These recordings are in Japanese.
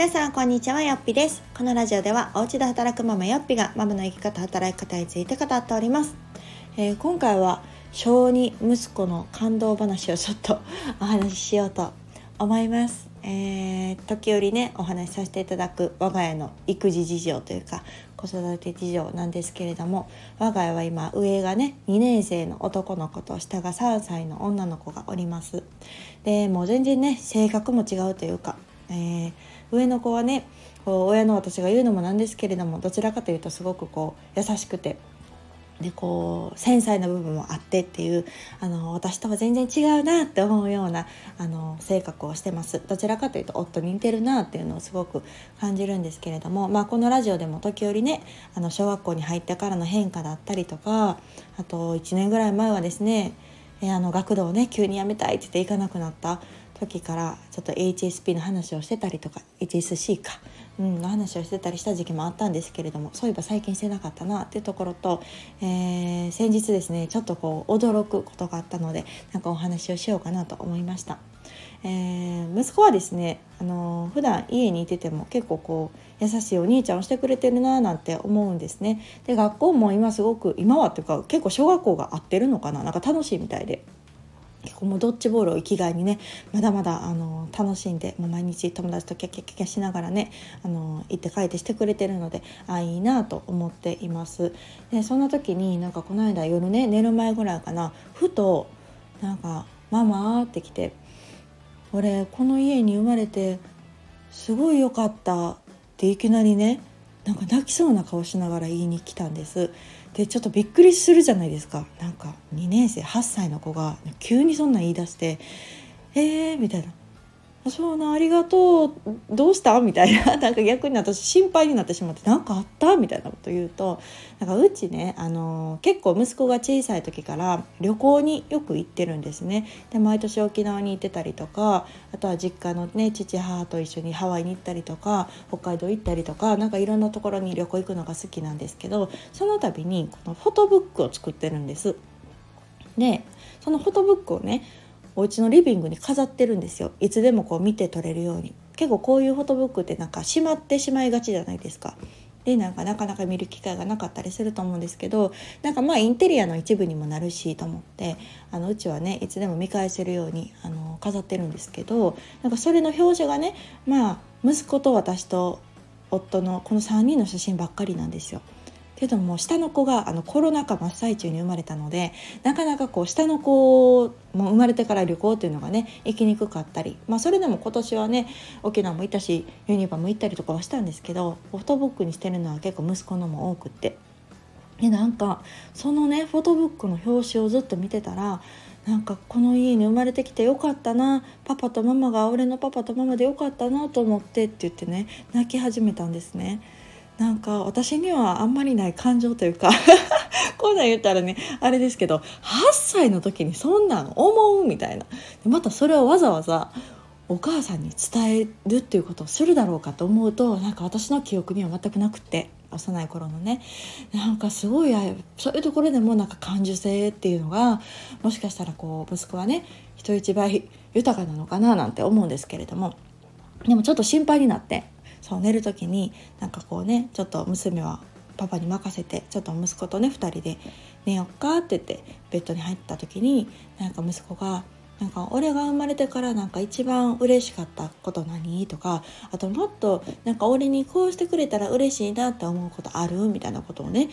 皆さんこんにちはよっぴです。このラジオではお家で働くママよっぴがママの生き方働き方について語っております、えー、今回は小児息子の感動話をちょっと お話ししようと思います。えー、時折ねお話しさせていただく我が家の育児事情というか子育て事情なんですけれども我が家は今上がね2年生の男の子と下が3歳の女の子がおります。でもう全然ね性格も違うというか、えー、上の子はねこう親の私が言うのもなんですけれどもどちらかというとすごくこう優しくてでこう繊細な部分もあってっていうあの私とは全然違うなって思うようなあの性格をしてます。どちらかというと夫に似てるなっていうのをすごく感じるんですけれども、まあ、このラジオでも時折ねあの小学校に入ってからの変化だったりとかあと1年ぐらい前はですねあの学童をね急に辞めたいって言って行かなくなった。時からちょっと HSP の話をしてたりとか HSC か、うん、の話をしてたりした時期もあったんですけれどもそういえば最近してなかったなっていうところと、えー、先日ですねちょっとこう驚くことがあったのでなんかお話をしようかなと思いました。えー、息子はですね、あのー、普段家にいてても結構こう優しいお兄ちゃんをしてくれてるななんて思うんですね。で学校も今すごく今はっていうか結構小学校が合ってるのかななんか楽しいみたいで。結構もうドッジボールを生きがいにねまだまだあの楽しんでもう毎日友達とキャキャキャキャしながらねあの行って帰ってしてくれてるのであいいなと思っていますでそんな時になんかこの間夜ね寝る前ぐらいかなふとなんか「ママ」って来て「俺この家に生まれてすごい良かった」っていきなりねなんか泣きそうな顔しながら言いに来たんです。でちょっとびっくりするじゃないですか。なんか2年生8歳の子が急にそんなん言い出して「えー」みたいな。そうなありがとう。どうした？みたいな。なんか逆に私心配になってしまって何かあった？みたいなこと言うとなんかうちねあの結構息子が小さい時から旅行によく行ってるんですね。で毎年沖縄に行ってたりとかあとは実家のね父母と一緒にハワイに行ったりとか北海道行ったりとかなんかいろんなところに旅行行くのが好きなんですけどその度にこのフォトブックを作ってるんです。でそのフォトブックをねお家のリビングに飾ってるんですよ。いつでもこう見て撮れるように。結構こういうフォトブックってなんかしまってしまいがちじゃないですか。でなんかなかなか見る機会がなかったりすると思うんですけどなんかまあインテリアの一部にもなるしと思ってあのうちはねいつでも見返せるようにあの飾ってるんですけどなんかそれの表紙がねまあ息子と私と夫のこの3人の写真ばっかりなんですよ。けども下の子があのコロナ禍真っ最中に生まれたのでなかなかこう下の子も生まれてから旅行っていうのがね行きにくかったり、まあ、それでも今年はね沖縄も行ったしユニバも行ったりとかはしたんですけどフォトブックにしてるのは結構息子のも多くって。でなんかそのねフォトブックの表紙をずっと見てたらなんかこの家に生まれてきてよかったなパパとママが俺のパパとママでよかったなと思ってって言ってね泣き始めたんですね。なんか私にはあんまりない感情というか こんなん言ったらねあれですけど8歳の時にそんなん思うみたいな。またそれをわざわざお母さんに伝えるっていうことをするだろうかと思うとなんか私の記憶には全くなくて幼い頃のね。なんかすごいそういうところでもなんか感受性っていうのがもしかしたらこう息子はね人一倍豊かなのかななんて思うんですけれども。でもちょっと心配になってそう寝る時になんかこうねちょっと娘はパパに任せてちょっと息子とね2人で寝よっかって言ってベッドに入った時になんか息子が「なんか俺が生まれてからなんか一番嬉しかったこと何?」とかあともっとなんか俺にこうしてくれたら嬉しいなって思うことある？みたいなことをね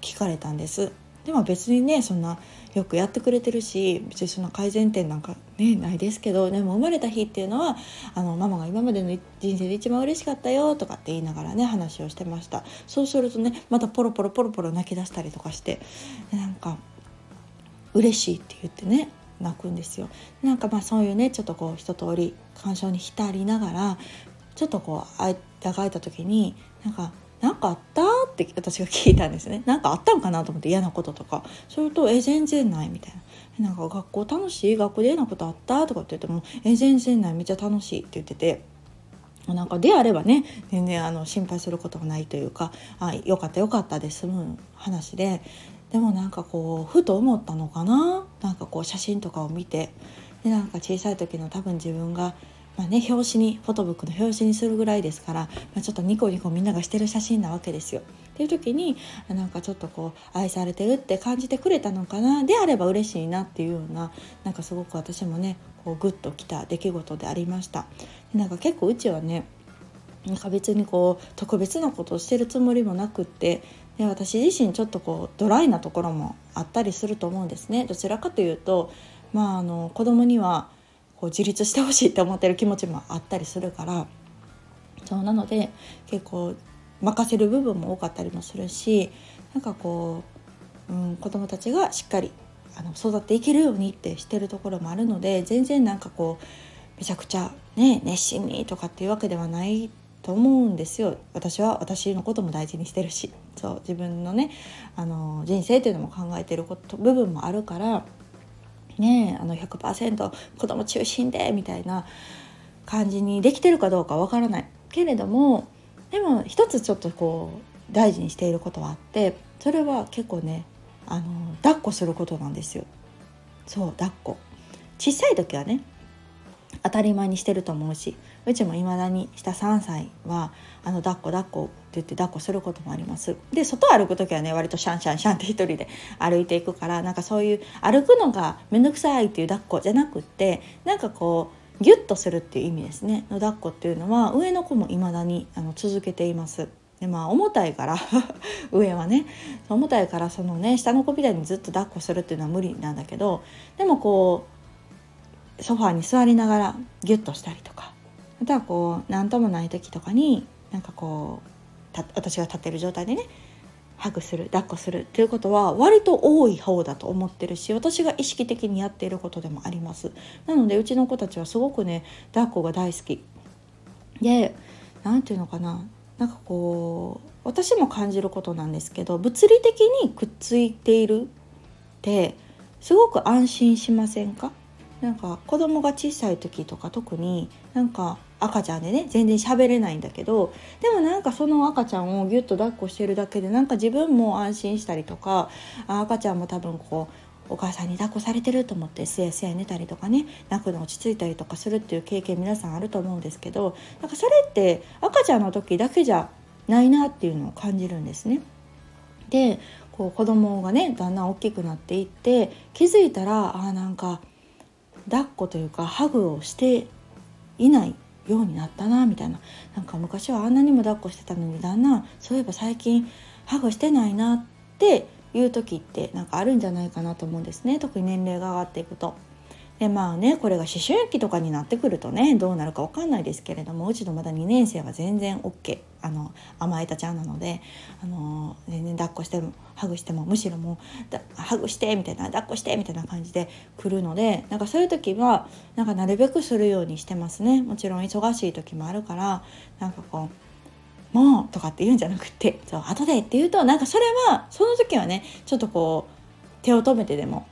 聞かれたんです。でも別にねそんなよくやってくれてるし別にそんな改善点なんかねないですけどでも生まれた日っていうのはあのママが今までの人生で一番嬉しかったよとかって言いながらね話をしてました。そうするとねまたポロポロポロポロ泣き出したりとかしてなんか嬉しいって言ってね泣くんですよ。なんかまあそういうねちょっとこう一通り感傷に浸りながらちょっとこう間がいた時になんか何かあった？って私が聞いたんですね。何かあったんかなと思って嫌なこととか。それと「え全然ない」みたいな「なんか学校楽しい？学校で嫌なことあった?」とかって言っても「え全然ない。めっちゃ楽しい」って言ってて。なんかであればね全然あの心配することがないというかあよかったよかったで済む話で。でもなんかこうふと思ったのかな？なんかこう写真とかを見て。でなんか小さい時の多分自分がまあね、表紙にフォトブックの表紙にするぐらいですから、まあ、ちょっとニコニコみんながしてる写真なわけですよ。っていう時になんかちょっとこう愛されてるって感じてくれたのかなであれば嬉しいなっていうようななんかすごく私もねこうグッときた出来事でありました。でなんか結構うちはねなんか別にこう特別なことをしてるつもりもなくってで私自身ちょっとこうドライなところもあったりすると思うんですね。どちらかというと、まあ、あの子供にはこう自立してほしいって思ってる気持ちもあったりするからそうなので結構任せる部分も多かったりもするしなんかこう、うん、子供たちがしっかりあの育っていけるようにってしてるところもあるので全然なんかこうめちゃくちゃね熱心にとかっていうわけではないと思うんですよ。私は私のことも大事にしてるし。そう自分のねあの人生っていうのも考えてること部分もあるからねあの100%子供中心でみたいな感じにできてるかどうかわからない。けれどもでも一つちょっとこう大事にしていることはあってそれは結構ねあの抱っこすることなんですよ。そう抱っこ。小さい時はね当たり前にしてると思うしうちもいまだに下3歳はあの抱っこ抱っこって言って抱っこすることもあります。で外歩く時はね割とシャンシャンシャンって一人で歩いていくからなんかそういう歩くのが面倒くさいっていう抱っこじゃなくってなんかこうギュッとするっていう意味ですね。の抱っこっていうのは上の子もいまだにあの続けています。でまあ重たいから 上はね。重たいからそのね下の子みたいにずっと抱っこするっていうのは無理なんだけどでもこうソファーに座りながらギュッとしたりとまたはこう何ともない時とかになんかこう私が立ってる状態でねハグする抱っこするっていうことは割と多い方だと思ってるし私が意識的にやっていることでもあります。なのでうちの子たちはすごくね抱っこが大好き。で何て言うのかななんかこう私も感じることなんですけど物理的にくっついているってすごく安心しませんか？なんか子供が小さい時とか特になんか赤ちゃんでね全然喋れないんだけどでもなんかその赤ちゃんをギュッと抱っこしてるだけでなんか自分も安心したりとか赤ちゃんも多分こうお母さんに抱っこされてると思ってすやすや寝たりとかね泣くの落ち着いたりとかするっていう経験皆さんあると思うんですけどなんかそれって赤ちゃんの時だけじゃないなっていうのを感じるんですね。でこう子供がねだんだん大きくなっていって気づいたらあなんか抱っこというかハグをしていないようになったなみたいななんか昔はあんなにも抱っこしてたのにだんだんそういえば最近ハグしてないなっていう時ってなんかあるんじゃないかなと思うんですね特に年齢が上がっていくと。でまあねこれが思春期とかになってくるとねどうなるか分かんないですけれどもうちのまだ2年生は全然 OK あの甘えたちゃんなのであの全然抱っこしてもハグしてもむしろもうハグしてみたいな抱っこしてみたいな感じで来るのでなんかそういう時はなんかなるべくするようにしてますね。もちろん忙しい時もあるからなんかこうもうとかって言うんじゃなくてそう後でって言うとなんかそれはその時はねちょっとこう手を止めてでも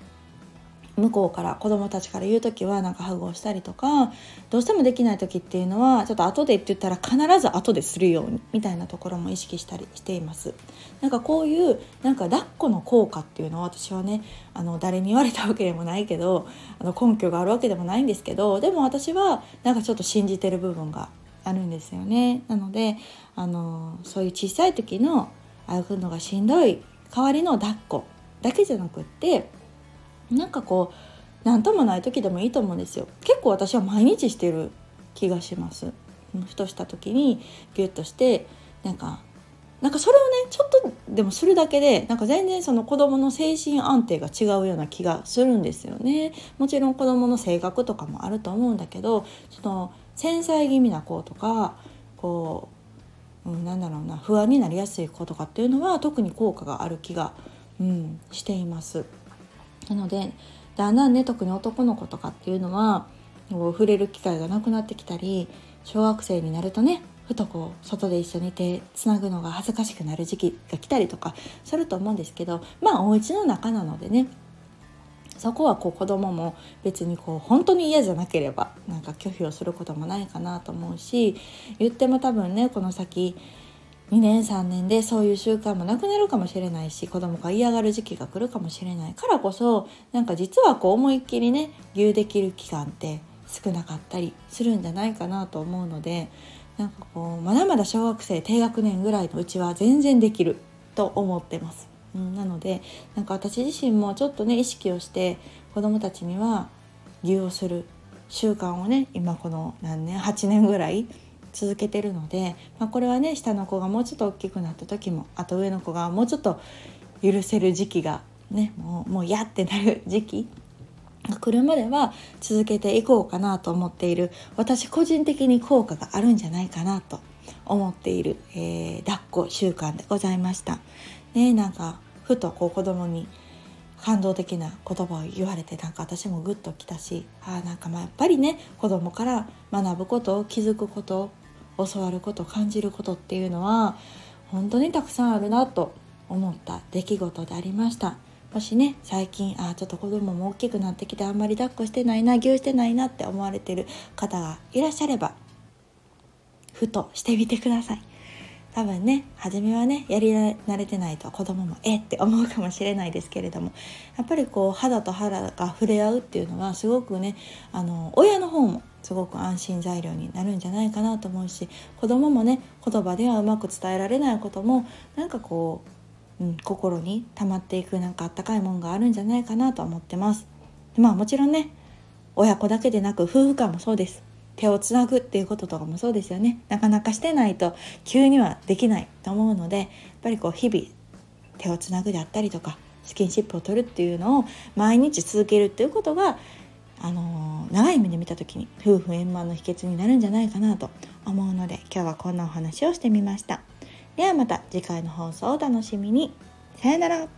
向こうから子供たちから言う時はなんかハグをしたりとかどうしてもできない時っていうのはちょっと後でって言ったら必ず後でするようにみたいなところも意識したりしています。なんかこういうなんか抱っこの効果っていうのは私はねあの誰に言われたわけでもないけどあの根拠があるわけでもないんですけどでも私はなんかちょっと信じてる部分があるんですよね。なのであのそういう小さい時の歩くのがしんどい代わりの抱っこだけじゃなくってなんかこう何ともない時でもいいと思うんですよ。結構私は毎日してる気がします。ふとした時にギュッとしてなんかなんかそれをねちょっとでもするだけでなんか全然その子どもの精神安定が違うような気がするんですよね。もちろん子どもの性格とかもあると思うんだけどその繊細気味な子とかこう、うん、なんだろうな不安になりやすい子とかっていうのは特に効果がある気が、うん、しています。なのでだんだんね特に男の子とかっていうのは触れる機会がなくなってきたり小学生になるとねふとこう外で一緒にいてつなぐのが恥ずかしくなる時期が来たりとかすると思うんですけどまあお家の中なのでねそこはこう子供も別にこう本当に嫌じゃなければなんか拒否をすることもないかなと思うし言っても多分ねこの先2年3年でそういう習慣もなくなるかもしれないし子供が嫌がる時期が来るかもしれないからこそなんか実はこう思いっきりね牛できる期間って少なかったりするんじゃないかなと思うのでなんかこうまだまだ小学生低学年ぐらいのうちは全然できると思ってます。うん、なのでなんか私自身もちょっとね意識をして子どもたちには利用する習慣をね今この何年8年ぐらい続けてるので、まあ、これはね下の子がもうちょっと大きくなった時もあと上の子がもうちょっと許せる時期がねもうもうやってなる時期が来るまでは続けていこうかなと思っている私個人的に効果があるんじゃないかなと思っている、えー、抱っこ習慣でございました。ねなんかふとこう子供に感動的な言葉を言われてなんか私もグッときたしあなんかまあやっぱりね子供から学ぶことを気づくこと教わること感じることっていうのは本当にたくさんあるなと思った出来事でありました。もしね最近あちょっと子供も大きくなってきてあんまり抱っこしてないなぎゅうしてないなって思われてる方がいらっしゃればふとしてみてください。多分ね初めはねやり慣れてないと子供もえって思うかもしれないですけれどもやっぱりこう肌と肌が触れ合うっていうのはすごくねあの親の方もすごく安心材料になるんじゃないかなと思うし子供もね言葉ではうまく伝えられないこともなんかこう、うん、心に溜まっていくなんかあったかいもんがあるんじゃないかなと思ってます。まあもちろんね親子だけでなく夫婦間もそうです手をつなぐっていうこととかもそうですよね。なかなかしてないと急にはできないと思うのでやっぱりこう日々手をつなぐであったりとかスキンシップを取るっていうのを毎日続けるっていうことがあの、長い目で見た時に夫婦円満の秘訣になるんじゃないかなと思うので今日はこんなお話をしてみました。ではまた次回の放送をお楽しみに。さよなら。